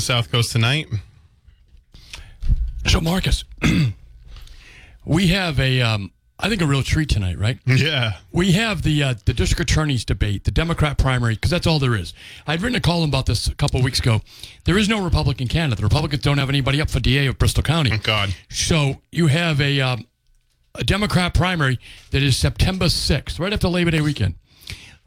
To South Coast Tonight. So, Marcus, we have a, um, I think, a real treat tonight, right? Yeah. We have the uh, the district attorney's debate, the Democrat primary, because that's all there is. I'd written a column about this a couple weeks ago. There is no Republican candidate. The Republicans don't have anybody up for DA of Bristol County. Thank God. So you have a um, a Democrat primary that is September sixth, right after Labor Day weekend.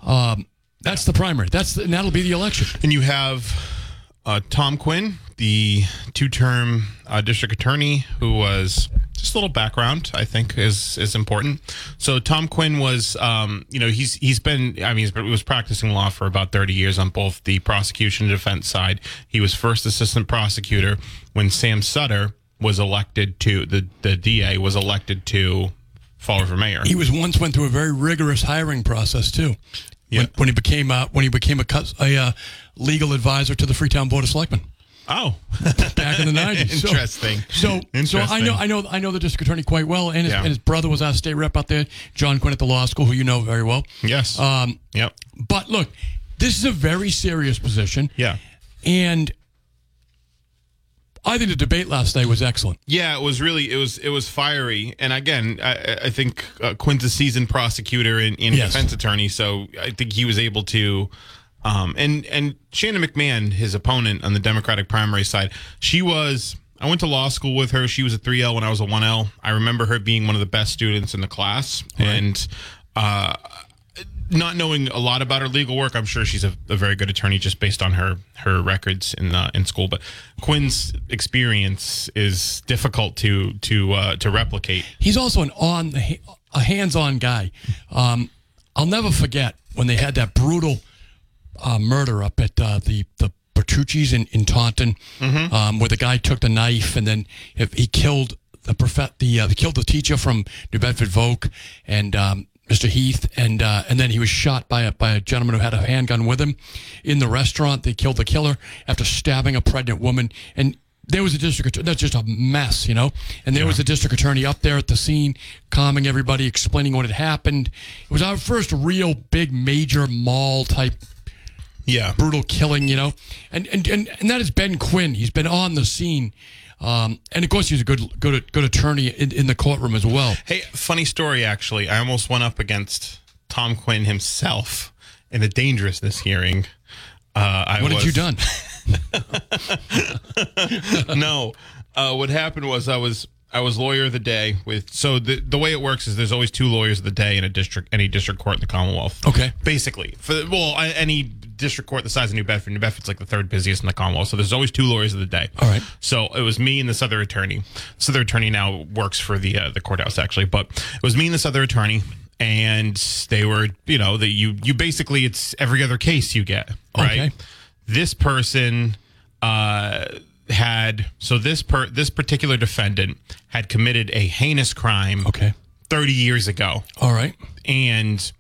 Um, that's the primary. That's the, and that'll be the election. And you have uh, Tom Quinn, the two-term uh, district attorney, who was just a little background. I think is is important. So Tom Quinn was, um, you know, he's he's been, I mean, he was practicing law for about thirty years on both the prosecution and defense side. He was first assistant prosecutor when Sam Sutter was elected to the the DA was elected to Fall River mayor. He was once went through a very rigorous hiring process too. Yeah. When, when he became uh, when he became a, a uh, legal advisor to the Freetown Board of Selectmen oh, back in the nineties. Interesting. So, so, I know I know I know the district attorney quite well, and his, Yeah. and his brother was our state rep out there, John Quinn at the law school, who you know very well. yes. Um, yep. but look, this is a very serious position, Yeah. and I think the debate last night was excellent. Yeah, it was really it was it was fiery, and again, I, I think uh, Quinn's a seasoned prosecutor and, and Yes. defense attorney, so I think he was able to. Um, and and Shannon McMahon, his opponent on the Democratic primary side, she was. I went to law school with her. She was a three L when I was a one L. I remember her being one of the best students in the class, and uh, not knowing a lot about her legal work, I'm sure she's a, a very good attorney just based on her her records in uh, in school. But Quinn's experience is difficult to to uh, to replicate. He's also an on a hands-on guy. Um, I'll never forget when they had that brutal uh, murder up at uh, the the Bertucci's in, in Taunton, um, where the guy took the knife and then he killed the prof- the uh, killed the teacher from New Bedford Voc and um, Mr. Heath, and uh, and then he was shot by a by a gentleman who had a handgun with him in the restaurant. They killed the killer after stabbing a pregnant woman, and there was a district attorney. That's just a mess, you know. And there was a district attorney up there at the scene, calming everybody, explaining what had happened. It was our first real big major mall type Yeah, brutal killing, you know. And and and, and that is Ben Quinn. He's been on the scene. Um, and of course, he's a good, good, good attorney in, in the courtroom as well. Hey, funny story actually. I almost went up against Tom Quinn himself in a dangerousness hearing. Uh, I What had you done? no. Uh, what happened was I was I was lawyer of the day with so the the way it works is there's always two lawyers of the day in a district any district court in the Commonwealth. Okay. Basically, for well any district court the size of New Bedford. New Bedford's like the third busiest in the Commonwealth, so there's always two lawyers of the day. All right. So it was me and this other attorney. This other attorney now works for the uh, the courthouse actually, but it was me and this other attorney. And they were, you know, that you you basically it's every other case you get, right? Okay. This person uh, had so this per this particular defendant had committed a heinous crime Okay. 30 years ago All right. and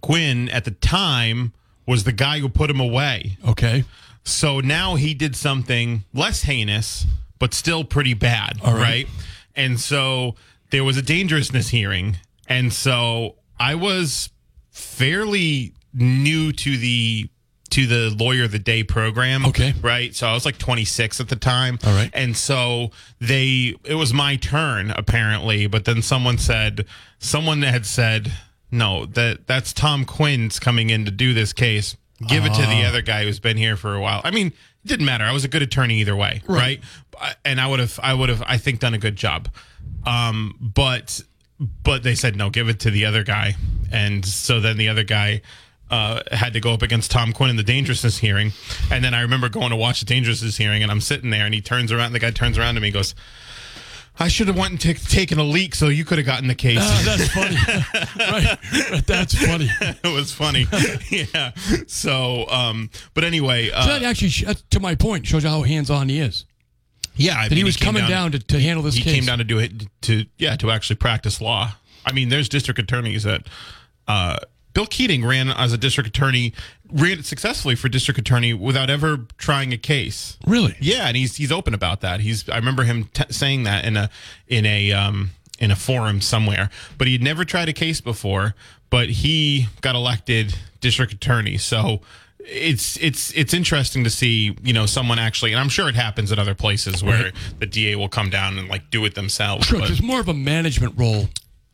Quinn at the time was the guy who put him away Okay. so now he did something less heinous but still pretty bad All right. right and so there was a dangerousness hearing and so I was fairly new to the to the lawyer of the day program Okay. right so I was like 26 at the time All right. and so they it was my turn apparently but then someone said someone had said no that that's Tom Quinn's coming in to do this case Give it to Ah. the other guy who's been here for a while. I mean, it didn't matter. I was a good attorney either way, right? Right. And I would have, I would have, I think, done a good job. Um, but, but they said no, give it to the other guy, and so then the other guy. Uh, had to go up against Tom Quinn in the dangerousness hearing, and then I remember going to watch the dangerousness hearing, and I'm sitting there, and he turns around, the guy turns around to me, and goes, "I should have went and ta- taken a leak, so you could have gotten the case." Ah, that's funny. right. That's funny. it was funny. yeah. So, um, but anyway, So uh, that actually, sh- uh, to my point, shows you how hands on he is. yeah, I That mean, he was came coming down, to, to handle this he case. came down to do it to yeah to actually practice law. I mean, there's district attorneys that uh, Bill Keating ran as a district attorney, ran successfully for district attorney without ever trying a case. Really? Yeah, and he's he's open about that. He's I remember him t- saying that in a in a um in a forum somewhere, but he'd never tried a case before. But he got elected district attorney, so it's it's it's interesting to see you know someone actually, and I'm sure it happens in other places where Right. the DA will come down and like do it themselves. Sure, but it's more of a management role.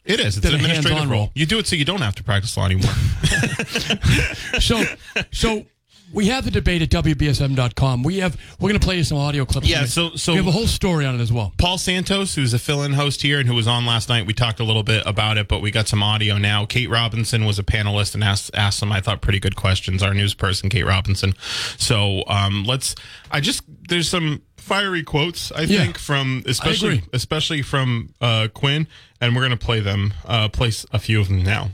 It is. It's an administrative role. role. You do it so you don't have to practice law anymore. So, so we have the debate at WBSM.com. We have we're going to play you some audio clips. Yeah, so- so- we have a whole story on it as well. Paul Santos, who's a fill-in host here and who was on last night, we talked a little bit about it, but we got some audio now. Kate Robinson was a panelist and asked asked some I thought pretty good questions. Our news person, Kate Robinson. So um, let's. I just there's some fiery quotes I Yeah. think from especially agree. especially from uh, Quinn, and we're gonna play them. Uh, place a few of them now.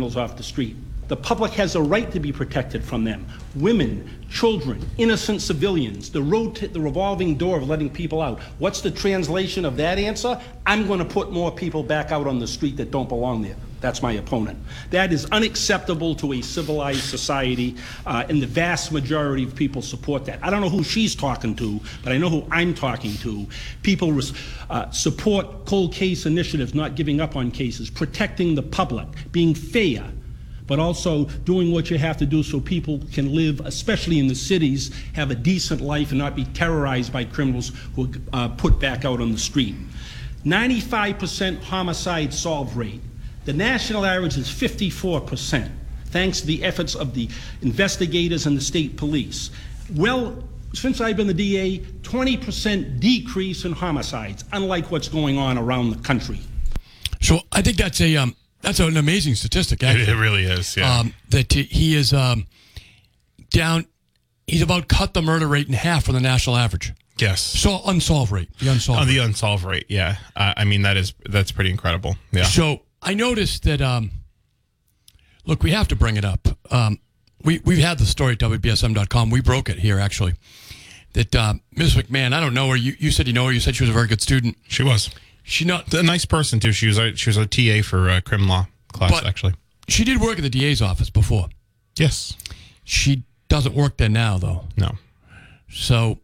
off the street. The public has a right to be protected from them. Women, children, innocent civilians, the road to the revolving door of letting people out. What's the translation of that answer? I'm going to put more people back out on the street that don't belong there. That's my opponent. That is unacceptable to a civilized society, uh, and the vast majority of people support that. I don't know who she's talking to, but I know who I'm talking to. People res- uh, support cold case initiatives, not giving up on cases, protecting the public, being fair but also doing what you have to do so people can live, especially in the cities, have a decent life and not be terrorized by criminals who are uh, put back out on the street. 95% homicide solve rate. The national average is 54%, thanks to the efforts of the investigators and the state police. Well, since I've been the DA, 20% decrease in homicides, unlike what's going on around the country. So I think that's a um, that's an amazing statistic. Actually, It really is. Yeah. um, that he- he is um, down. He's about cut the murder rate in half from the national average. yes. So unsolved rate, the unsolved. On rate. the unsolved rate, yeah. Uh, I mean that is that's pretty incredible. Yeah. So I noticed that. Um, look, we have to bring it up. Um, we we've had the story at WBSM.com. We broke it here actually. That uh, Ms. McMahon, I don't know her. You, you said you know her. You said she was a very good student. She was She not. a nice person too. She was a, she was a TA for uh, crim law class But- actually. She did work at the DA's office before. Yes. She doesn't work there now though. No. So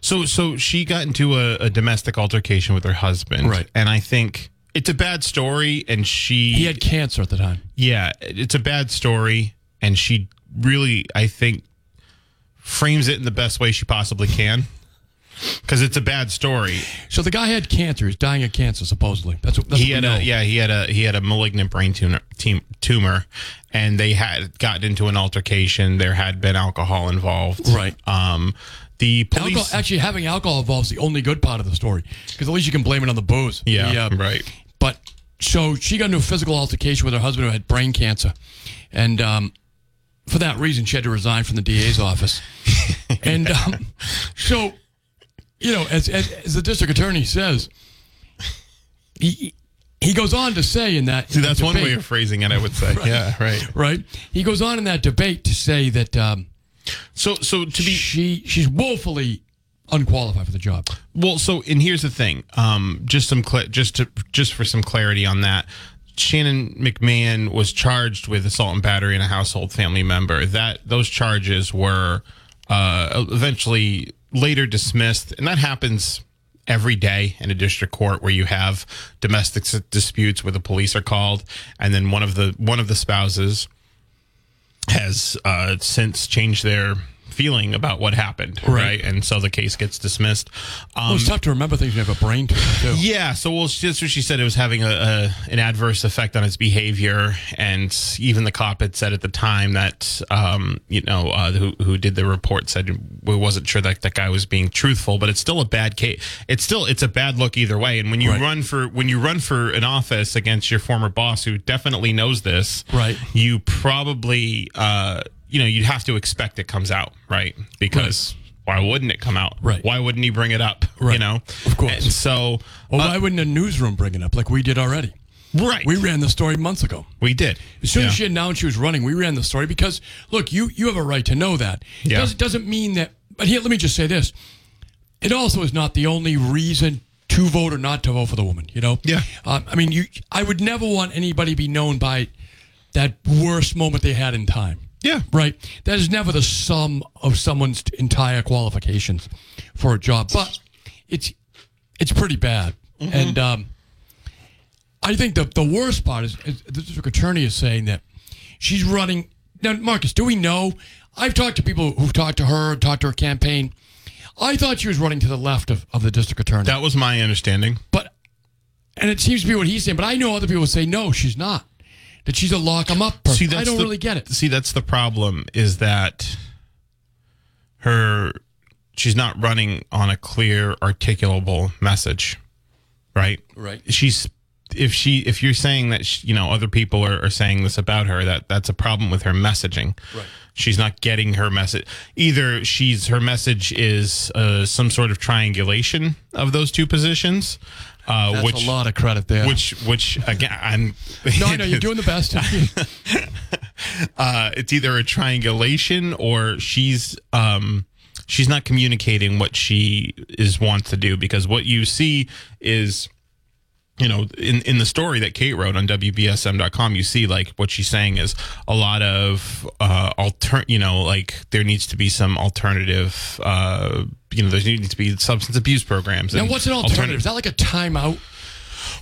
So so she got into a, a domestic altercation with her husband. Right. And I think it's a bad story and she he had cancer at the time. Yeah, it's a bad story and she really I think frames it in the best way she possibly can. Cuz it's a bad story. So the guy had cancer. He's dying of cancer supposedly. That's what, that's he what had a yeah he had a he had a malignant brain tumor tum- tumor and they had gotten into an altercation there had been alcohol involved Right. um the police Alcohol, actually, having alcohol involves the only good part of the story because at least you can blame it on the booze. yeah The, uh, right But so she got into a physical altercation with her husband who had brain cancer, and um, for that reason, she had to resign from the DA's office. and um, so, you know, as, as as the district attorney says, he he goes on to say in that See, that's one debate, way of phrasing it i would say yeah right right. He goes on in that debate to say that um, so so to be she she's woefully unqualified for the job. Well, so and here's the thing. Um, just some cl- just to just for some clarity on that. Shannon McMahon was charged with assault and battery in a household family member. That those charges were uh, eventually later dismissed, and that happens every day in a district court where you have domestic disputes where the police are called, and then one of the one of the spouses has uh, since changed their feeling about what happened, Right. right? And so the case gets dismissed. Um, well, it's tough to remember things when you have a brain tumor too. yeah, so well, that's what she said. It was having a, a an adverse effect on his behavior, and even the cop had said at the time that um, you know uh, who who did the report said we wasn't sure that that guy was being truthful, but it's still a bad case. It's still it's a bad look either way. And when you Right. run for when you run for an office against your former boss, who definitely knows this, Right. You probably uh, you know you'd have to expect it comes out, right? Because. Why wouldn't it come out? Right. Why wouldn't he bring it up? Right. You know, Of course. And so, Well, uh, why wouldn't a newsroom bring it up like we did already? Right. We ran the story months ago. We did. As soon Yeah. as she announced she was running, we ran the story because look, you you have a right to know that. It Yeah. doesn't, doesn't mean that. But here, let me just say this: it also is not the only reason to vote or not to vote for the woman. You know. Yeah. Um, I mean, you. I would never want anybody to be known by that worst moment they had in time. Yeah. Right. That is never the sum of someone's entire qualifications for a job, but it's it's pretty bad. And um, I think the the worst part is, is the district attorney is saying that she's running. Now, Marcus, do we know? I've talked to people who've talked to her, talked to her campaign. I thought she was running to the left of, of the district attorney, That was my understanding. but and it seems to be what he's saying. But I know other people say no, she's not. That she's a lock 'em up person. I don't the- really get it. See, that's the problem is that her she's not running on a clear, articulable message, right? Right. She's if she if you're saying that she, you know other people are, are saying this about her that that's a problem with her messaging Right. she's not getting her message either she's her message is uh, some sort of triangulation of those two positions uh, That's which a lot of credit there. which which again I'm no, I know you're doing the best. uh, it's either a triangulation or she's um she's not communicating what she is wants to do because what you see is you know in in the story that Kate wrote on wbsm.com you see like what she's saying is a lot of uh alter you know like there needs to be some alternative uh you know there needs to be substance abuse programs now, and what's an alternative? Is that like a timeout?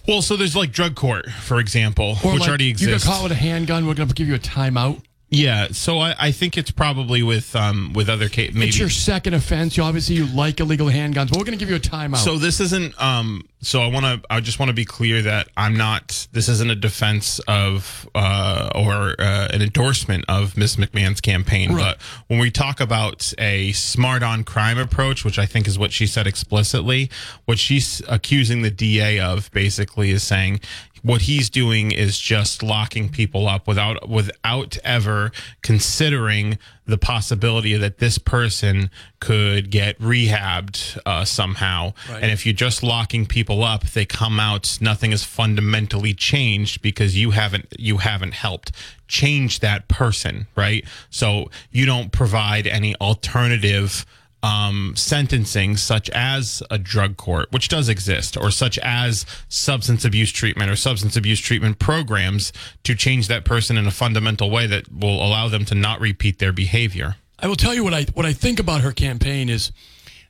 well so there's like drug court for example Or which like, already exists. You got caught with a handgun. We're going to give you a timeout. Yeah, so I, I think it's probably with um with other case maybe. It's your second offense. You obviously you like illegal handguns, but we're going to give you a timeout. so this isn't um so I want to I just want to be clear that I'm not this isn't a defense of uh or uh, an endorsement of Miss McMahon's campaign Right. but when we talk about a smart on crime approach which I think is what she said explicitly what she's accusing the DA of basically is saying what he's doing is just locking people up without without ever considering the possibility that this person could get rehabbed uh, somehow. Right. And if you're just locking people up, they come out, nothing is fundamentally changed because you haven't you haven't helped change that person, right? So you don't provide any alternative um, sentencing, such as a drug court, which does exist, or such as substance abuse treatment or substance abuse treatment programs to change that person in a fundamental way that will allow them to not repeat their behavior. I will tell you what I what I think about her campaign is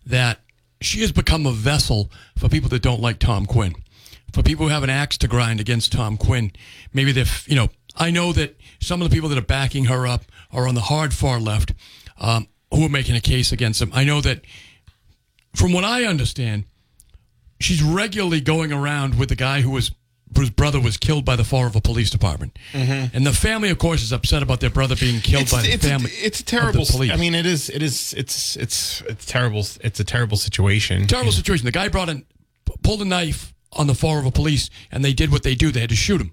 that she has become a vessel for people that don't like Tom Quinn, for people who have an axe to grind against Tom Quinn. Maybe they've you know I know that some of the people that are backing her up are on the hard far left, um, who are making a case against him. I know that from what I understand, she's regularly going around with the guy who was whose brother was killed by the Fall River Police Department, mm-hmm. and the family, of course, is upset about their brother being killed by the it's, family. it's of the terrible. police. I mean, it is. It is. It's. It's. It's terrible. It's a terrible situation. terrible situation. The guy brought in, pulled a knife on the Fall River police, and they did what they do. They had to shoot him.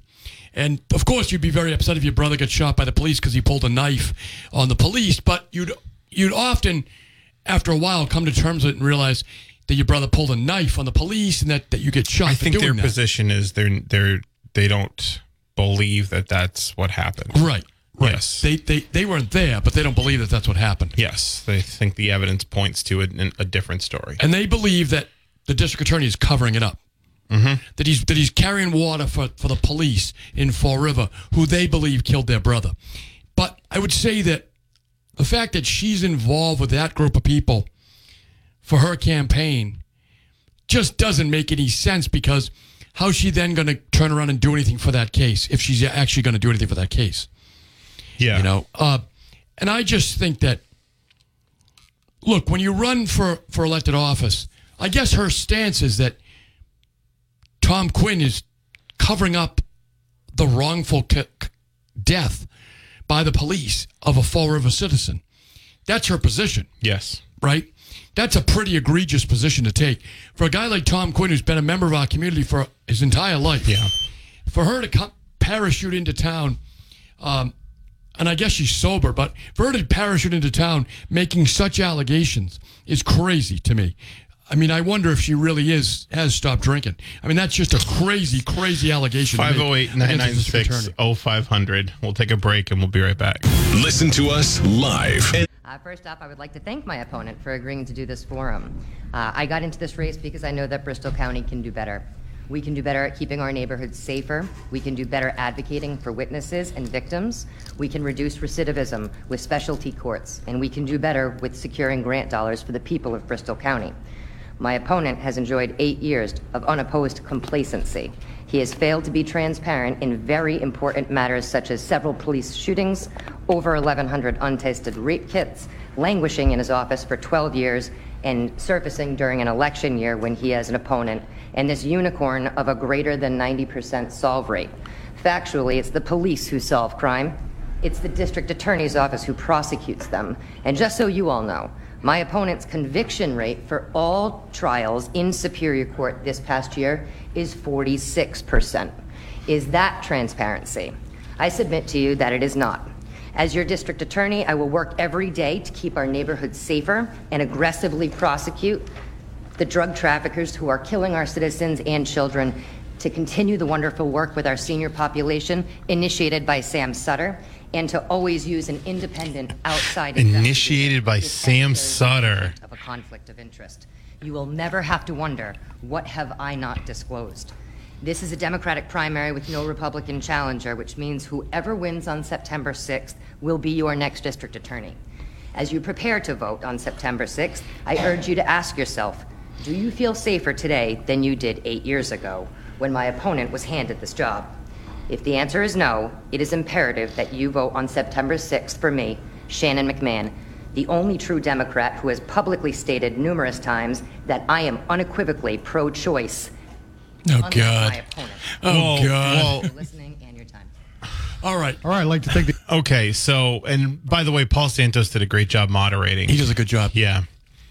And of course, you'd be very upset if your brother got shot by the police because he pulled a knife on the police. But you'd you'd often, after a while, come to terms with it and realize that your brother pulled a knife on the police and that, that you get shot. I think their that. position is they're they're they don't believe that that's what happened. Right. Right. Yes. They, they they weren't there, but they don't believe that that's what happened. Yes, they think the evidence points to a, a different story. and they believe that the district attorney is covering it up. Mm-hmm. That he's that he's carrying water for, for the police in Fall River, who they believe killed their brother. But I would say that the fact that she's involved with that group of people for her campaign just doesn't make any sense because how's she then going to turn around and do anything for that case if she's actually going to do anything for that case? Yeah, You know, uh, and I just think that look, when you run for, for elected office, I guess her stance is that Tom Quinn is covering up the wrongful c- c- death by the police of a Fall River citizen. That's her position, Yes. right? That's a pretty egregious position to take. For a guy like Tom Quinn, who's been a member of our community for his entire life, Yeah. for her to come parachute into town, um, and I guess she's sober, but for her to parachute into town making such allegations is crazy to me. I mean, I wonder if she really is has stopped drinking. I mean, that's just a crazy, crazy allegation. to make 508 against a 996 district attorney. 0500. We'll take a break and we'll be right back. Listen to us live. Uh, first off, I would like to thank my opponent for agreeing to do this forum. Uh, I got into this race because I know that Bristol County can do better. We can do better at keeping our neighborhoods safer. We can do better advocating for witnesses and victims. We can reduce recidivism with specialty courts. And we can do better with securing grant dollars for the people of Bristol County. My opponent has enjoyed eight years of unopposed complacency. He has failed to be transparent in very important matters such as several police shootings, over 1,100 untested rape kits, languishing in his office for 12 years, and surfacing during an election year when he has an opponent, and this unicorn of a greater than 90% solve rate. Factually, it's the police who solve crime. It's the district attorney's office who prosecutes them. And just so you all know, my opponent's conviction rate for all trials in Superior Court this past year is 46%. Is that transparency? I submit to you that it is not. As your district attorney, I will work every day to keep our neighborhoods safer and aggressively prosecute the drug traffickers who are killing our citizens and children, to continue the wonderful work with our senior population initiated by Sam Sutter, and to always use an independent outside Initiated by Sam Sutter. of a conflict of interest. You will never have to wonder, what have I not disclosed? This is a Democratic primary with no Republican challenger, which means whoever wins on September 6th will be your next district attorney. As you prepare to vote on September 6th, I urge you to ask yourself, do you feel safer today than you did eight years ago when my opponent was handed this job? If the answer is no, it is imperative that you vote on September 6th for me, Shannon McMahon, the only true Democrat who has publicly stated numerous times that I am unequivocally pro choice. Oh God. opponent. Oh Well, God. well, listening and your time. All right. All right, I'd like to thank the. Okay, so and by the way, Paul Santos did a great job moderating. He does a good job. Yeah.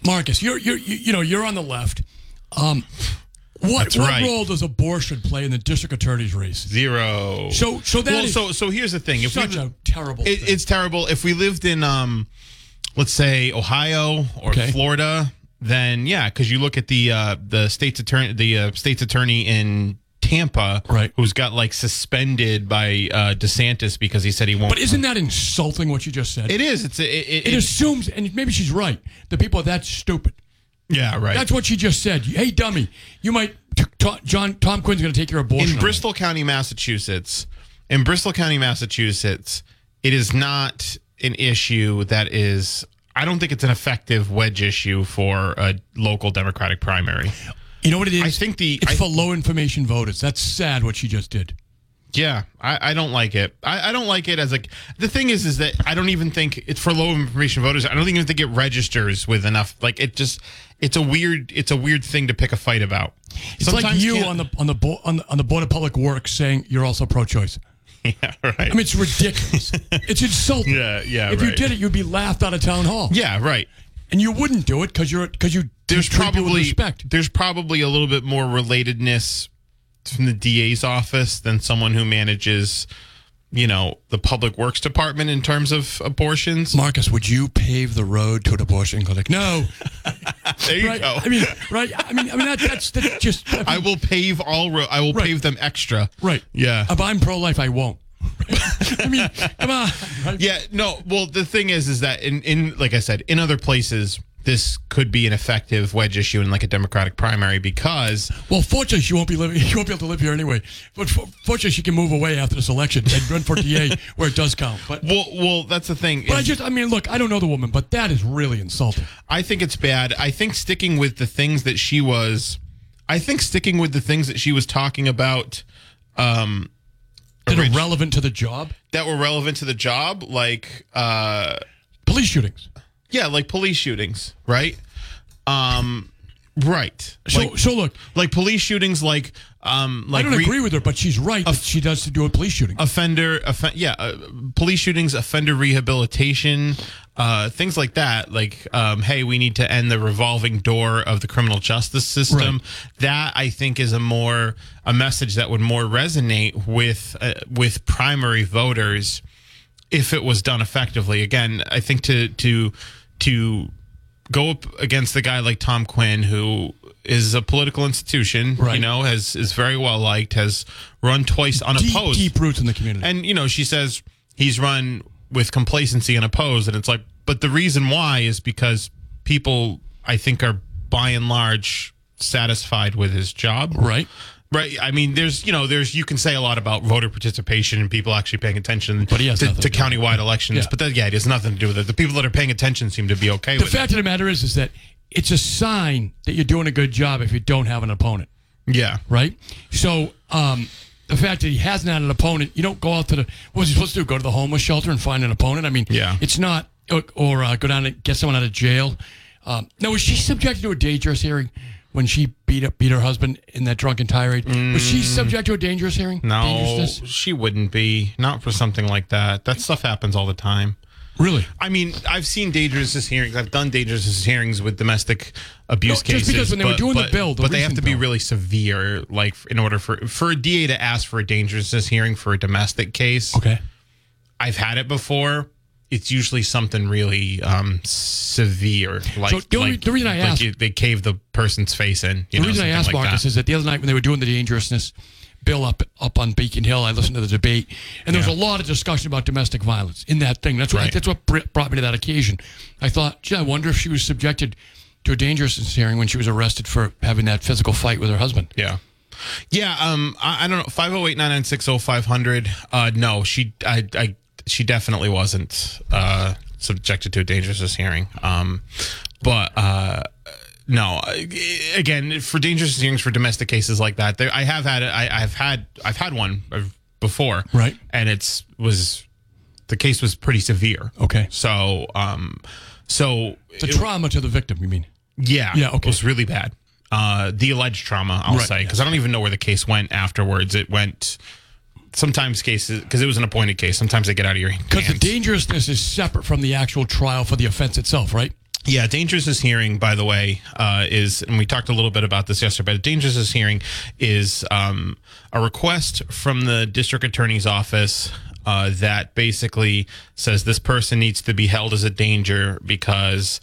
Marcus, you're you're you, you know you're on the left. Um, what That's what right. role does abortion play in the district attorney's race? Zero. So so that well, is so so here's the thing. If such we, a terrible. it, thing. it's terrible. If we lived in um, let's say Ohio or Okay. Florida, then yeah, because you look at the uh, the state's attorney, the uh, state's attorney in Tampa, Right. who's got like suspended by uh, DeSantis because he said he won't. but isn't that insulting? What you just said. it is? It's a, it, it it, assumes, and maybe she's right. The people are that stupid. Yeah, right. That's what she just said. Hey, dummy, you might. T- John Tom Quinn's going to take your abortion. in. Bristol County, Massachusetts, in Bristol County, Massachusetts, it is not an issue that is. I don't think it's an effective wedge issue for a local Democratic primary. You know what it is? I think the- it's I- for low information voters. That's sad. What she just did. Yeah, I, I don't like it. I, I don't like it as like the thing is is that I don't even think it's for low information voters. I don't even think it registers with enough. Like it just it's a weird it's a weird thing to pick a fight about. It's like you on the on the bo- on the on the board of public works saying you're also pro-choice. yeah right. I mean, it's ridiculous. it's insulting. Yeah, yeah, If you did it, you'd be laughed out of town hall. yeah, right. and you wouldn't do it because you're because you there's treat people with probably respect. there's probably a little bit more relatedness from the DA's office than someone who manages, you know, the public works department in terms of abortions. Marcus, would you pave the road to an abortion clinic? No, there you right? go. I mean, right? I mean, I mean that, that's that's just I will pave all. Ro- I will Right. pave them extra. right. Yeah. If I'm pro-life, I won't. I mean, come on. Yeah. No. Well, the thing is, is that in in like I said, in other places, this could be an effective wedge issue in like a Democratic primary because Well, fortunately, she won't be living. You won't be able to live here anyway. But for, fortunately, she can move away after this election and run for DA where it does count. But well, well, that's the thing. but I just, I mean, look, I don't know the woman, but that is really insulting. I think it's bad. I think sticking with the things that she was, I think sticking with the things that she was talking about, um, That are relevant to the job. that were relevant to the job, like, uh, Police shootings. Yeah, like police shootings, right? Um, right. So, like, so look, like police shootings, like um, like I don't re- agree with her, but she's right she does to do a police shooting. offender, offen- yeah, uh, police shootings, offender rehabilitation, uh, things like that. Like, um, hey, we need to end the revolving door of the criminal justice system. Right. That I think is a more a message that would more resonate with uh, with primary voters if it was done effectively. Again, I think to to to go up against a guy like Tom Quinn, who is a political institution, you know, has is very well liked, has run twice deep, unopposed, deep roots in the community. and you know, she says he's run with complacency and opposed, and it's like, but the reason why is because people, I think, are by and large satisfied with his job, right. Right. I mean, there's, you know, there's, you can say a lot about voter participation and people actually paying attention But he has to, to to countywide elections. Yeah. But that, yeah, it has nothing to do with it. The people that are paying attention seem to be okay The with fact of the matter is, is that it's a sign that you're doing a good job if you don't have an opponent. Yeah. right? So, um, the fact that he hasn't had an opponent, you don't go out to the what was he supposed to do? Go to the homeless shelter and find an opponent? I mean, Yeah. it's not or, or uh, go down and get someone out of jail. Um, no, was she subjected to a dangerous hearing when she beat up beat her husband in that drunken tirade? Was she subject to a dangerous hearing? Mm. No, she wouldn't be. Not for something like that. That stuff happens all the time. really? I mean, I've seen dangerous hearings. I've done dangerous hearings with domestic abuse No, just cases. because when they were but- doing the but- bill, the but they have to be really severe. Like in order for for a DA to ask for a dangerousness hearing for a domestic case. Okay. I've had it before. It's usually something really um, severe, like, So the only- like- the reason I like asked- you- they cave the person's face in. You The know, reason I asked like Marcus that. is that the other night when they were doing the dangerousness bill up up on Beacon Hill, I listened to the debate, and there was a lot of discussion about domestic violence in that thing. That's what Right. that's what brought me to that occasion. I thought, gee, I wonder if she was subjected to a dangerousness hearing when she was arrested for having that physical fight with her husband. Yeah. Yeah, um, I, I don't know. Five zero eight nine nine six zero five hundred. Uh, no, she, I, I, she definitely wasn't uh, subjected to a dangerous hearing. Um, but uh, no, again, for dangerous hearings for domestic cases like that, there, I have had. I, I've had, I've had one before, Right. And it's was the case was pretty severe. Okay. So, um, so The it- trauma to the victim, you mean? yeah, Yeah, okay. It was really bad. Uh, the alleged trauma, I'll Right, say, because I don't even know where the case went afterwards. It went sometimes cases because it was an appointed case. Sometimes they get out of your Because the dangerousness is separate from the actual trial for the offense itself, right? Yeah, dangerousness hearing, by the way, uh, is, and we talked a little bit about this yesterday, but dangerousness hearing is um, a request from the district attorney's office uh, that basically says this person needs to be held as a danger because.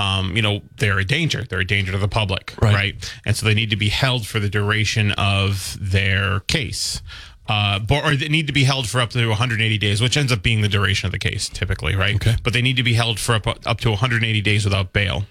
Um, you know they're a danger. They're a danger to the public, Right. right? And so they need to be held for the duration of their case, uh, or they need to be held for up to 180 days, which ends up being the duration of the case, typically, right? Okay. But they need to be held for up, up to 180 days without bail.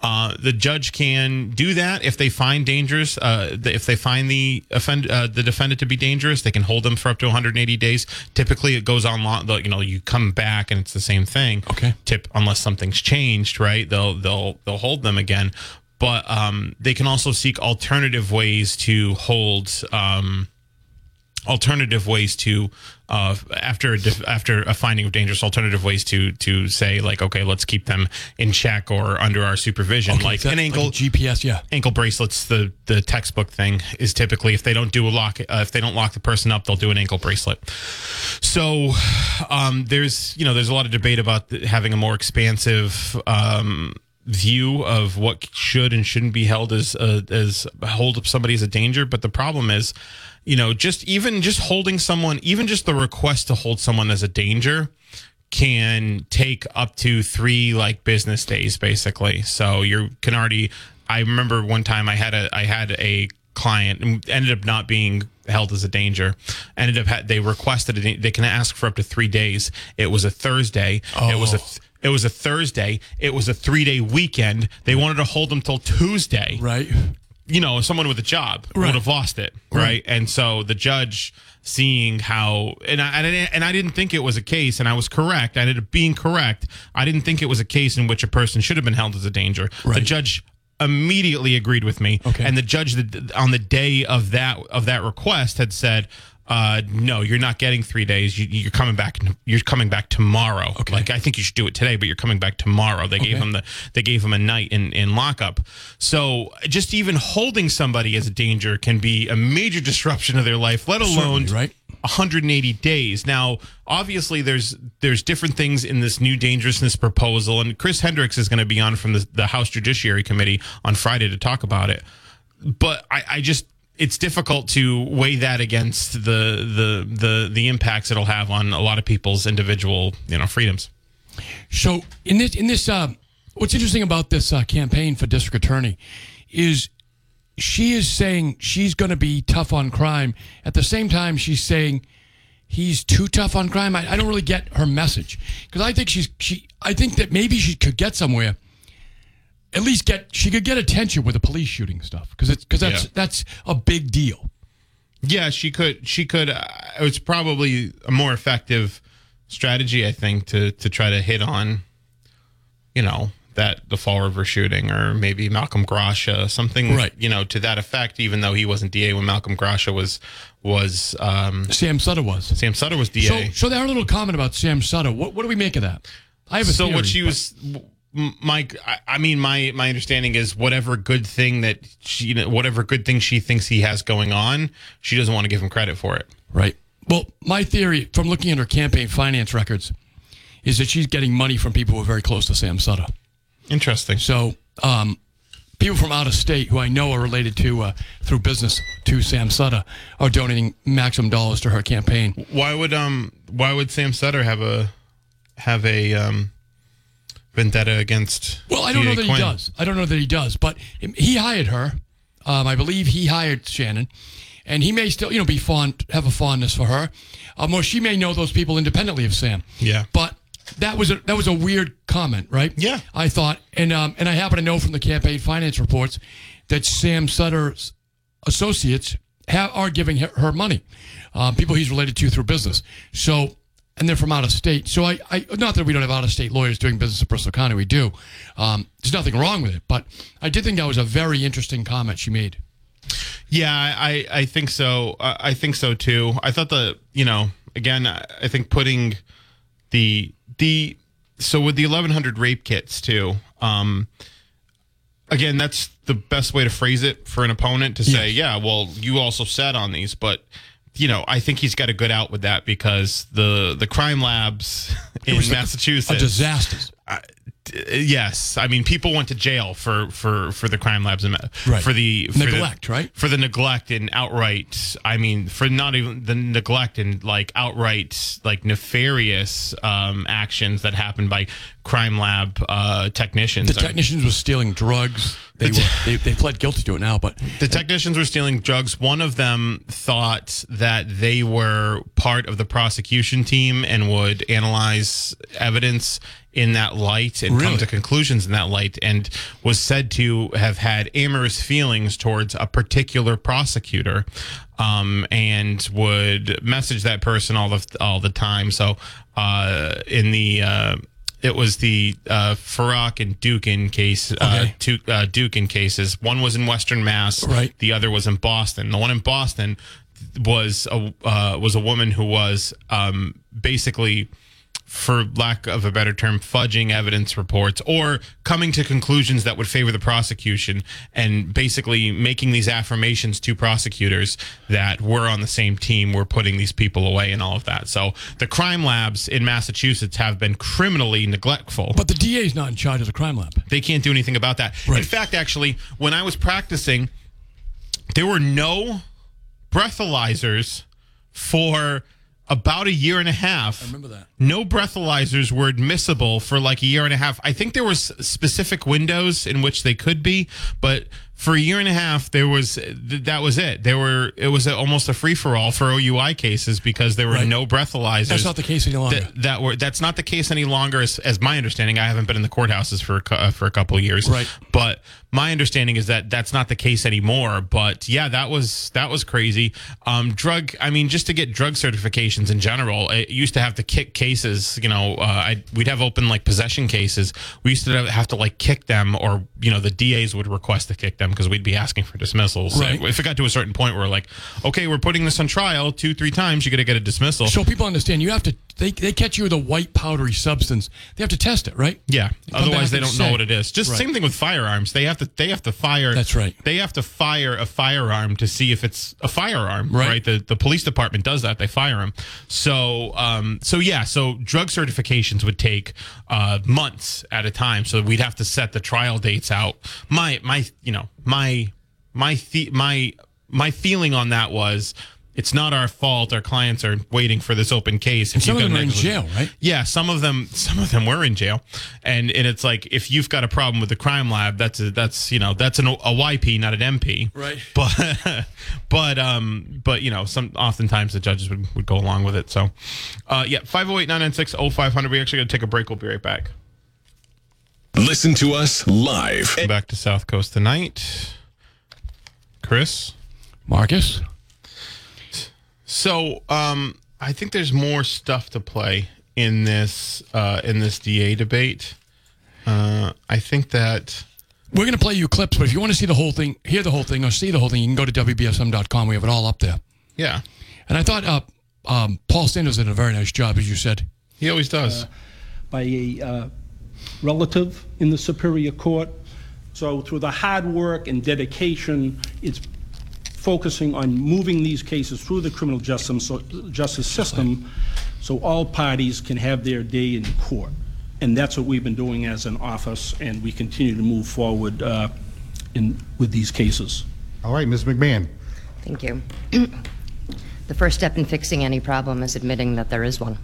Uh, the judge can do that if they find dangerous. Uh, if they find the offend uh, the defendant to be dangerous, they can hold them for up to 180 days. Typically, it goes on long. You know, you come back and it's the same thing. Okay. Tip unless something's changed, right? They'll they'll they'll hold them again. But um, they can also seek alternative ways to hold. Um, alternative ways to uh, after a def- after a finding of dangerous alternative ways to to say like okay let's keep them in check or under our supervision. Okay, like an ankle a GPS, yeah. ankle bracelets the the textbook thing is typically if they don't do a lock uh, if they don't lock the person up they'll do an ankle bracelet. So um, there's you know there's a lot of debate about having a more expansive um, view of what should and shouldn't be held as uh, as hold up somebody as a danger. But the problem is you know just even just holding someone even just the request to hold someone as a danger can take up to three like business days basically. So you can already i remember one time i had a i had a client and ended up not being held as a danger. Ended up ha- they requested it they can ask for up to three days. It was a thursday. It was a oh. th- it was a thursday. It was a three day weekend. They wanted to hold them till tuesday. Right. You know, someone with a job Right. would have lost it, right? And so the judge seeing how and I, and I and I didn't think it was a case, and I was correct. I ended up being correct. I didn't think it was a case in which a person should have been held as a danger. The judge immediately agreed with me, Okay. and the judge that on the day of that of that request had said. Uh, no, you're not getting three days. You, you're coming back. You're coming back tomorrow. Okay. Like I think you should do it today, but you're coming back tomorrow. They gave Okay. him the they gave him a night in in lockup. So just even holding somebody as a danger can be a major disruption of their life. Let alone Certainly, right? 180 days. Now, obviously, there's there's different things in this new dangerousness proposal, and Chris Hendricks is going to be on from the, the House Judiciary Committee on Friday to talk about it. But I, I just it's difficult to weigh that against the the the the impacts it'll have on a lot of people's individual you know freedoms. So in this, in this, uh, what's interesting about this uh, campaign for district attorney is she is saying she's going to be tough on crime. At the same time, she's saying he's too tough on crime. I, I don't really get her message because I think she's she. I think that maybe she could get somewhere. At least get she could get attention with the police shooting stuff because it's because that's Yeah. that's a big deal. Yeah, she could. She could. Uh, it's probably a more effective strategy, I think, to to try to hit on, you know, that the Fall River shooting or maybe Malcolm Gracia, something, Right. You know, to that effect. Even though he wasn't DA when Malcolm Gracia was was um, Sam Sutter was. Sam Sutter was DA. so that a little comment about Sam Sutter. What what do we make of that? I have a so theory, what she but- was mike I, mean my my understanding is whatever good thing that she you know, whatever good thing she thinks he has going on she doesn't want to give him credit for it Right. Well, my theory from looking at her campaign finance records is that she's getting money from people who are very close to Sam Sutter. interesting So, um, people from out of state who I know are related to uh, through business to Sam Sutter are donating maximum dollars to her campaign. why would um why would sam sutter have a have a um vendetta against Well, I don't know that Quinn? he does. I don't know that he does, but he hired her. Um, I believe he hired Shannon, and he may still, you know, be fond, have a fondness for her. Um, or she may know those people independently of Sam. Yeah. But that was a that was a weird comment, right? Yeah. I thought, and um, and I happen to know from the campaign finance reports that Sam Sutter's associates have, are giving her, her money, uh, people he's related to through business. So, and they're from out of state. So I, I not that we don't have out of state lawyers doing business in Bristol County, we do. Um, there's nothing wrong with it, but I did think that was a very interesting comment she made. Yeah, I, I think so. I I think so too. I thought the, you know, again, I I think putting the the so with the 1100 rape kits too. Um, again, that's the best way to phrase it for an opponent to say, Yes. yeah, well, you also sat on these, but you know, I think he's got a good out with that because the the crime labs in Massachusetts A disaster. I- yes, I mean people went to jail for for for the crime labs and Right. for the for the- Neglect, right? For the neglect and outright, I mean, for not even the neglect and like outright like nefarious um, actions that happened by crime lab uh, technicians. The technicians were stealing drugs. They The were they, they pled guilty to it now, but The technicians were stealing drugs. One of them thought that they were part of the prosecution team and would analyze evidence in that light and come to conclusions in that light, and was said to have had amorous feelings towards a particular prosecutor, um, and would message that person all the all the time. So, uh, in the uh, it was the uh, Farak and Dookhan case, uh, Okay. two uh, Dookhan cases. One was in Western Mass, Right. The other was in Boston. The one in Boston was a uh, was a woman who was um, basically, for lack of a better term, fudging evidence reports or coming to conclusions that would favor the prosecution, and basically making these affirmations to prosecutors that we're on the same team, we're putting these people away, and all of that. So the crime labs in Massachusetts have been criminally neglectful but the DA's not in charge of the crime lab. they can't do anything about that. Right. In fact, actually, when I was practicing, there were no breathalyzers for about a year and a half. I remember that. No breathalyzers were admissible for like a year and a half. I think there was specific windows in which they could be, but for a year and a half there was th- that was it. There were it was almost a free for all for OUI cases because there were Right. no breathalyzers. That's not the case any longer. That, that were that's not the case any longer, as, as my understanding. I haven't been in the courthouses for a uh, for a couple of years, Right. But my understanding is that that's not the case anymore. But yeah, that was that was crazy. Um, drug. I mean, just to get drug certifications in general, it used to have to kick cases. You know, uh, I we'd have open like possession cases. We used to have to like kick them, or you know, the DAs would request to kick them him because we'd be asking for dismissals. Right. If it got to a certain point where like, okay, we're putting this on trial two, three times, you got to get a dismissal. So people understand you have to. They, they catch you with a white powdery substance. They have to test it, right? Yeah. Otherwise, they don't say. know what it is. Just Right. same thing with firearms. They have to. They have to fire. That's right. They have to fire a firearm to see if it's a firearm. Right. Right. The the police department does that. They fire them. So um. So yeah. So drug certifications would take uh months at a time. So we'd have to set the trial dates out. My my you know my my the, my my feeling on that was. It's not our fault. Our clients are waiting for this open case. If some you've of got them are in jail, right? yeah, some of them, some of them were in jail, and and it's like if you've got a problem with the crime lab, that's a, that's you know that's an, a YP, not an MP, Right. But but um but you know some oftentimes the judges would, would go along with it. So, uh yeah, 508-996-0500. We actually got to take a break. We'll be right back. Listen to us live. Back to South Coast tonight, Chris. Marcus. So, um, I think there's more stuff to play in this uh, in this DA debate. Uh, I think that We're going to play you clips, but if you want to see the whole thing, hear the whole thing, or see the whole thing, you can go to WBSM.com. We have it all up there. yeah, And I thought uh, um, Paul Sanders did a very nice job, as you said. he always does. by a uh, relative in the Superior Court. So through the hard work and dedication, it's focusing on moving these cases through the criminal justice, so- justice system so all parties can have their day in court. And that's what we've been doing as an office, and we continue to move forward uh, in, with these cases. All right, Ms. McMahon. Thank you. The first step in fixing any problem is admitting that there is one.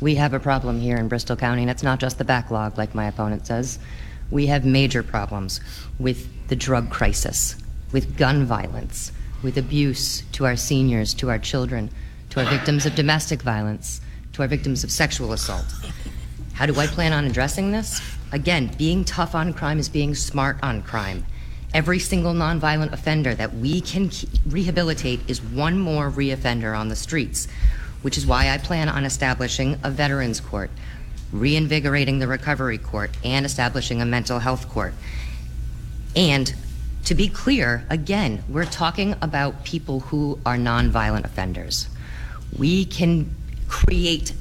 We have a problem here in Bristol County, and it's not just the backlog, like my opponent says. We have major problems with the drug crisis, with gun violence, with abuse to our seniors, to our children, to our victims of domestic violence, to our victims of sexual assault. How do I plan on addressing this? Again, being tough on crime is being smart on crime. Every single nonviolent offender that we can rehabilitate is one more reoffender on the streets, which is why I plan on establishing a veterans court, reinvigorating the recovery court, and establishing a mental health court. And to be clear, again, we're talking about people who are nonviolent offenders. We can create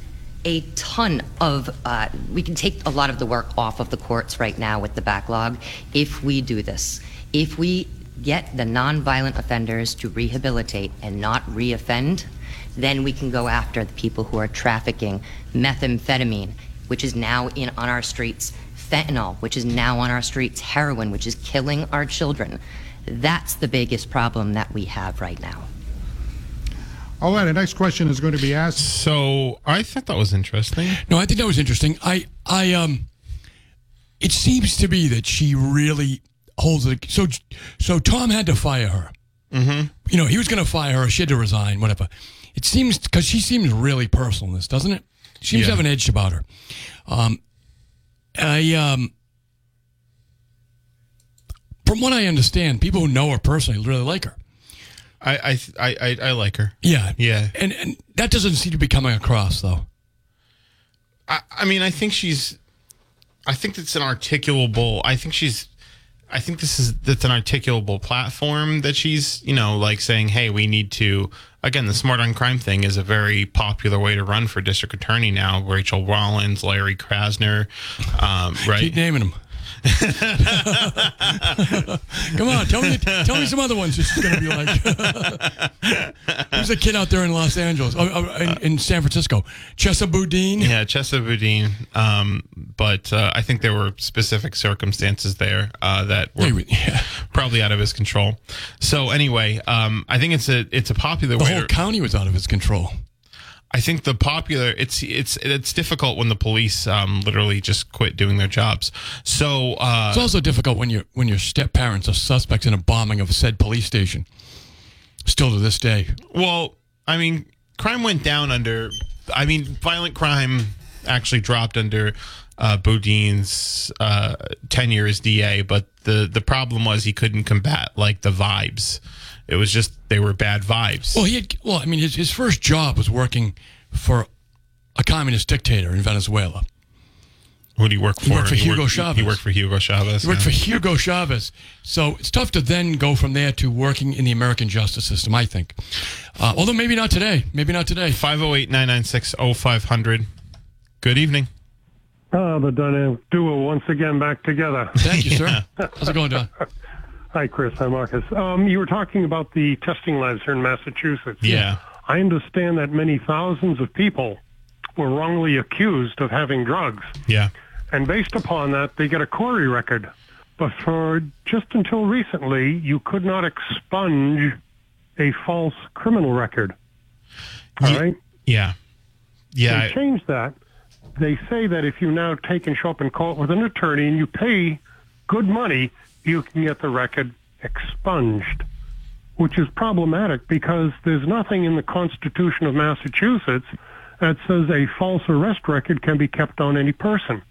a ton of, uh, we can take a lot of the work off of the courts right now with the backlog if we do this. If we get the nonviolent offenders to rehabilitate and not reoffend, then we can go after the people who are trafficking methamphetamine, which is now in on our streets, fentanyl, which is now on our streets, heroin, which is killing our children. That's the biggest problem that we have right now. All right, the next question is going to be asked. So I thought that was interesting. No, I think that was interesting. I, I, um, it seems to be that she really holds it. So, so Tom had to fire her. Mm-hmm. You know, he was going to fire her. She had to resign. Whatever. It seems because she seems really personal. in This doesn't it? She seems to have an edge about her. Um, I, um, from what I understand, people who know her personally really like her. I I I I, I like her. Yeah, Yeah. and and that doesn't seem to be coming across though. I, I mean, I think she's. I think it's an articulable. I think she's. I think this is that's an articulable platform that she's, you know, like saying, "Hey, we need to." Again, the smart on crime thing is a very popular way to run for district attorney now. Rachael Rollins, Larry Krasner, um, right? Keep naming them. Come on, tell me, tell me some other ones. This is going to be like. Who's a kid out there in Los Angeles? Oh, oh, in, in San Francisco, Chesa Boudin. Yeah, Chesa Boudin. Um, but uh, I think there were specific circumstances there uh, that were Hey, yeah. probably out of his control. So anyway, um, I think it's a it's a popular The whole to- county was out of his control. I think the popular it's it's it's difficult when the police um, literally just quit doing their jobs. So uh, It's also difficult when your when your step parents are suspects in a bombing of a said police station. Still to this day, well, I mean, crime went down under. I mean, violent crime actually dropped under uh, Boudin's uh, tenure as DA, but the the problem was he couldn't combat like the vibes. It was just they were bad vibes. well, he had, well, I mean, his his first job was working for a communist dictator in Venezuela. Who did you work for? worked for Hugo worked, Chavez. He worked for Hugo Chavez. He worked yeah. for Hugo Chavez. So it's tough to then go from there to working in the American justice system, I think. Uh, although maybe not today. Maybe not today. 508 996 0500. Good evening. Ah, the dynamic duo once again back together. Thank you, sir. How's it going, Don? Hi, Chris. Hi, Marcus. Um, you were talking about the testing labs here in Massachusetts. Yeah. I understand that many thousands of people were wrongly accused of having drugs. Yeah. And based upon that, they get a CORI record. But for just until recently, you could not expunge a false criminal record. All Ye- right? Yeah. Yeah. they changed that. They say that if you now take and show up in court with an attorney and you pay good money, you can get the record expunged, which is problematic because there's nothing in the Constitution of Massachusetts that says a false arrest record can be kept on any person.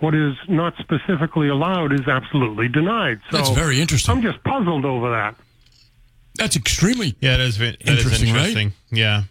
What is not specifically allowed is absolutely denied. So That's very interesting. I'm just puzzled over that. That's extremely yeah, that is, ve- that is Interesting, right? interesting. Yeah.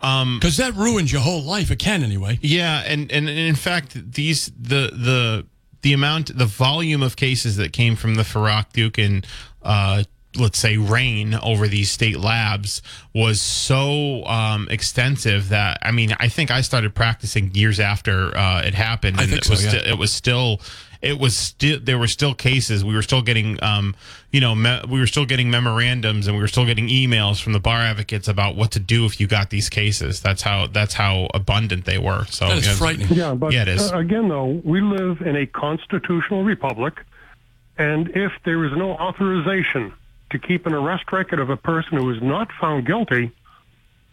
Um, because that ruins your whole life. It can anyway. Yeah, and, and and in fact, these the the the amount, the volume of cases that came from the Farak Dookhan uh, let's say reign over these state labs was so um, extensive that I mean, I think I started practicing years after uh, it happened. I and think it was so, yeah. sti- it was still. It was still there were still cases. We were still getting, um, you know, me- we were still getting memorandums and we were still getting emails from the bar advocates about what to do if you got these cases. That's how that's how abundant they were. So That is yeah, frightening. Yeah, but Yeah, it is. Uh, again, though, we live in a constitutional republic, and if there is no authorization to keep an arrest record of a person who is not found guilty,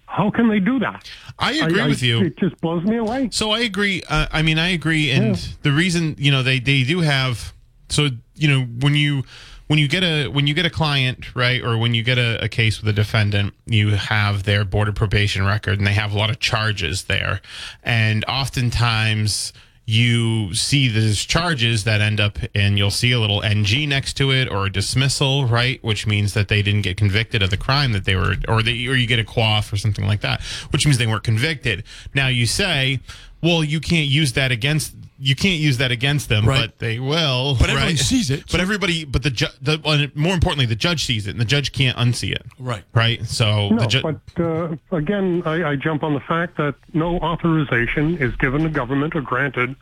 how can they do that? I agree I- with you. It just blows me away. So I agree. Uh, I mean, I agree. And the reason, you know, they they do have. So you know, when you when you get a when you get a client, right, or when you get a, a case with a defendant, you have their board of probation record, and they have a lot of charges there, and oftentimes. You see these charges that end up, and you'll see a little NG next to it, or a dismissal, right? Which means that they didn't get convicted of the crime that they were, or they, or you get a CWOF or something like that, which means they weren't convicted. Now you say, well, you can't use that against you can't use that against them, Right. but they will. But everyone right? sees it, But so- everybody, but the ju- the well, more importantly, the judge sees it, and the judge can't unsee it. Right. Right. So No, the ju- but uh, again, I, I jump on the fact that no authorization is given to government or granted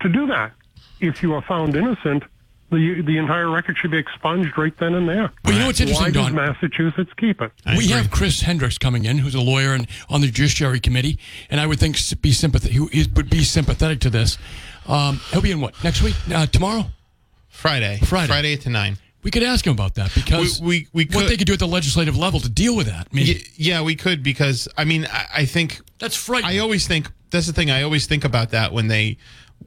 to do that. If you are found innocent, the the entire record should be expunged right then and there. Well, you know what's Why interesting, does Don? Massachusetts keep it? I we agree. have Chris Hendricks coming in, who's a lawyer and on the Judiciary Committee, and I would think be sympathetic. He would be sympathetic to this. Um, he'll be in what next week? Uh, tomorrow? Friday, Friday. Friday at to nine. We could ask him about that because We- we- we what they could do at the legislative level to deal with that. I mean, Y- yeah, we could because I mean I, I think that's frightening. I always think that's the thing. I always think about that when they,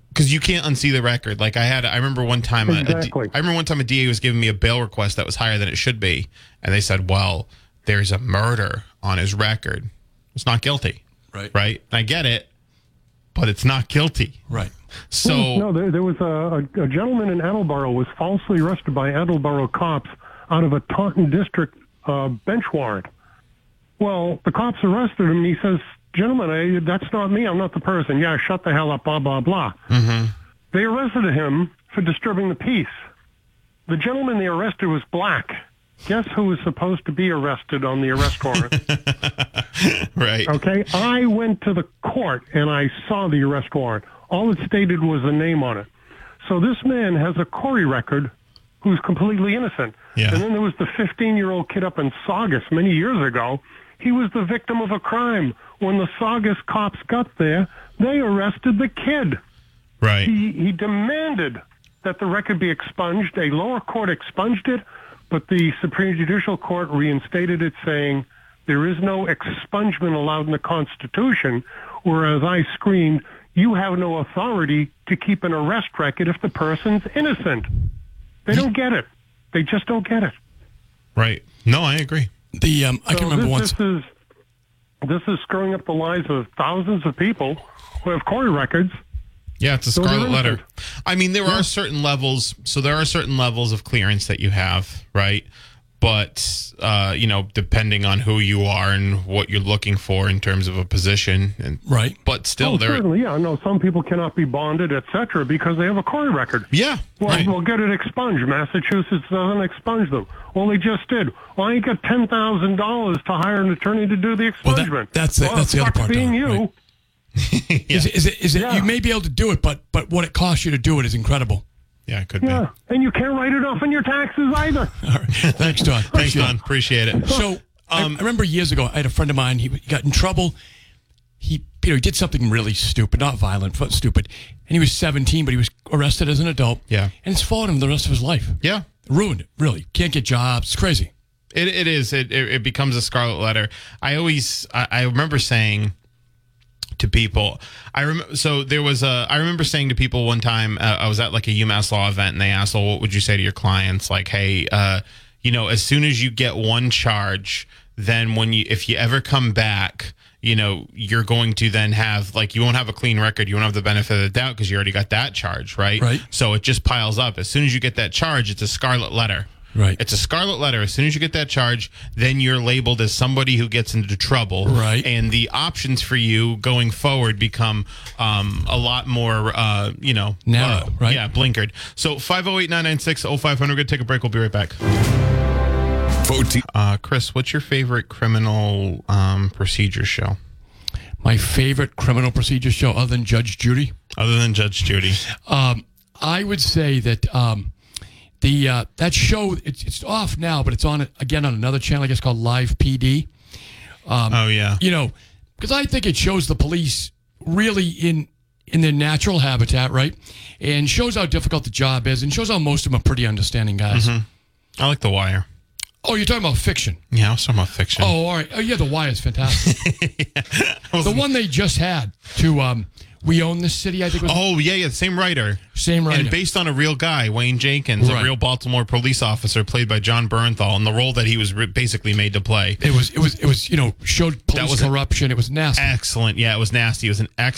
because you can't unsee the record. Like I had, I remember one time, a- a D- Exactly. I remember one time a DA was giving me a bail request that was higher than it should be, and they said, "Well, there's a murder on his record. It's not guilty." Right. Right. And I get it, but it's not guilty. right. So no, there, there was a, a, a gentleman in Attleboro was falsely arrested by Attleboro cops out of a Taunton district uh, bench warrant. Well, the cops arrested him, and he says, "Gentlemen, I, that's not me. I'm not the person." Yeah, shut the hell up. Blah blah blah. They arrested him for disturbing the peace. The gentleman they arrested was black. Guess who was supposed to be arrested on the arrest warrant? right. Okay, I went to the court and I saw the arrest warrant. All it stated was a name on it. So this man has a CORI record who's completely innocent. Yeah. And then there was the 15 year old kid up in Saugus many years ago. He was the victim of a crime. When the Saugus cops got there, they arrested the kid. Right. He, he demanded that the record be expunged. A lower court expunged it, but the Supreme Judicial Court reinstated it, saying there is no expungement allowed in the Constitution. Whereas I screamed, you have no authority to keep an arrest record if the person's innocent. They don't get it. They just don't get it. Right. No, I agree. The um, I So can remember this, once. This is this is screwing up the lives of thousands of people who have CORI records. Yeah, it's a So scarlet letter. I mean, there are certain levels. So there are certain levels of clearance that you have, right? but uh, you know, depending on who you are and what you're looking for in terms of a position, and Right. But still, Oh, there. certainly, yeah. No, some people cannot be bonded, etc., because they have a court record. Yeah. Well, right. we'll get it expunged. Massachusetts doesn't expunge them. Well, they just did. Well, you get ten thousand dollars to hire an attorney to do the Well, that- expungement. that's the- Well, that's the other part, Being Don, you, right. Is it, is it, is it Yeah. you may be able to do it, but but what it costs you to do it is incredible. yeah, it could yeah, and you can't write it off on your taxes either. All right. Thanks, Don. Thanks, Appreciate Don. it. Appreciate it. So I, um, I remember years ago, I had a friend of mine. He, he got in trouble. He, you know, he did something really stupid, not violent, but stupid. And he was 17, but he was arrested as an adult. Yeah. and it's followed him the rest of his life. Yeah. ruined it. Really, can't get jobs. It's crazy. It, it is. It, it, it becomes a scarlet letter. I always, I, I remember saying to people, I remember, so there was a, I remember saying to people one time, uh, I was at like a UMass law event and they asked, well, what would you say to your clients? Like, hey, uh, you know, as soon as you get one charge, then when you, if you ever come back, you know, you're going to then have like you won't have a clean record. You won't have the benefit of the doubt because you already got that charge, right? Right. So it just piles up. As soon as you get that charge, it's a scarlet letter. Right. It's a scarlet letter. As soon as you get that charge, then you're labeled as somebody who gets into trouble. Right. And the options for you going forward become um, a lot more, uh, you know, Narrow, uh, right? Yeah, blinkered. So 508 996 0500. Good. Take a break. We'll be right back. Uh, Chris, what's your favorite criminal um, procedure show My favorite criminal procedure show, other than Judge Judy, other than Judge Judy? um, I would say that um, the uh, that show it's, it's off now, but it's on again on another channel, I guess called Live PD. oh, yeah. you know, because I think it shows the police really in in their natural habitat, right? And shows how difficult the job is, and shows how most of them are pretty understanding guys. I like The Wire. Oh, you're talking about fiction? Yeah, I was talking about fiction. Oh, all right. Oh, yeah, The Wire is fantastic. the one they just had to um, We Own the City, I think was Oh yeah, yeah, same writer. same writer. And based on a real guy, Wayne Jenkins, Right. a real Baltimore police officer, played by Jon Bernthal, and the role that he was re- basically made to play. it was it was it was you know showed police was a- corruption. It was nasty. Excellent. Yeah, it was nasty. It was an excellent.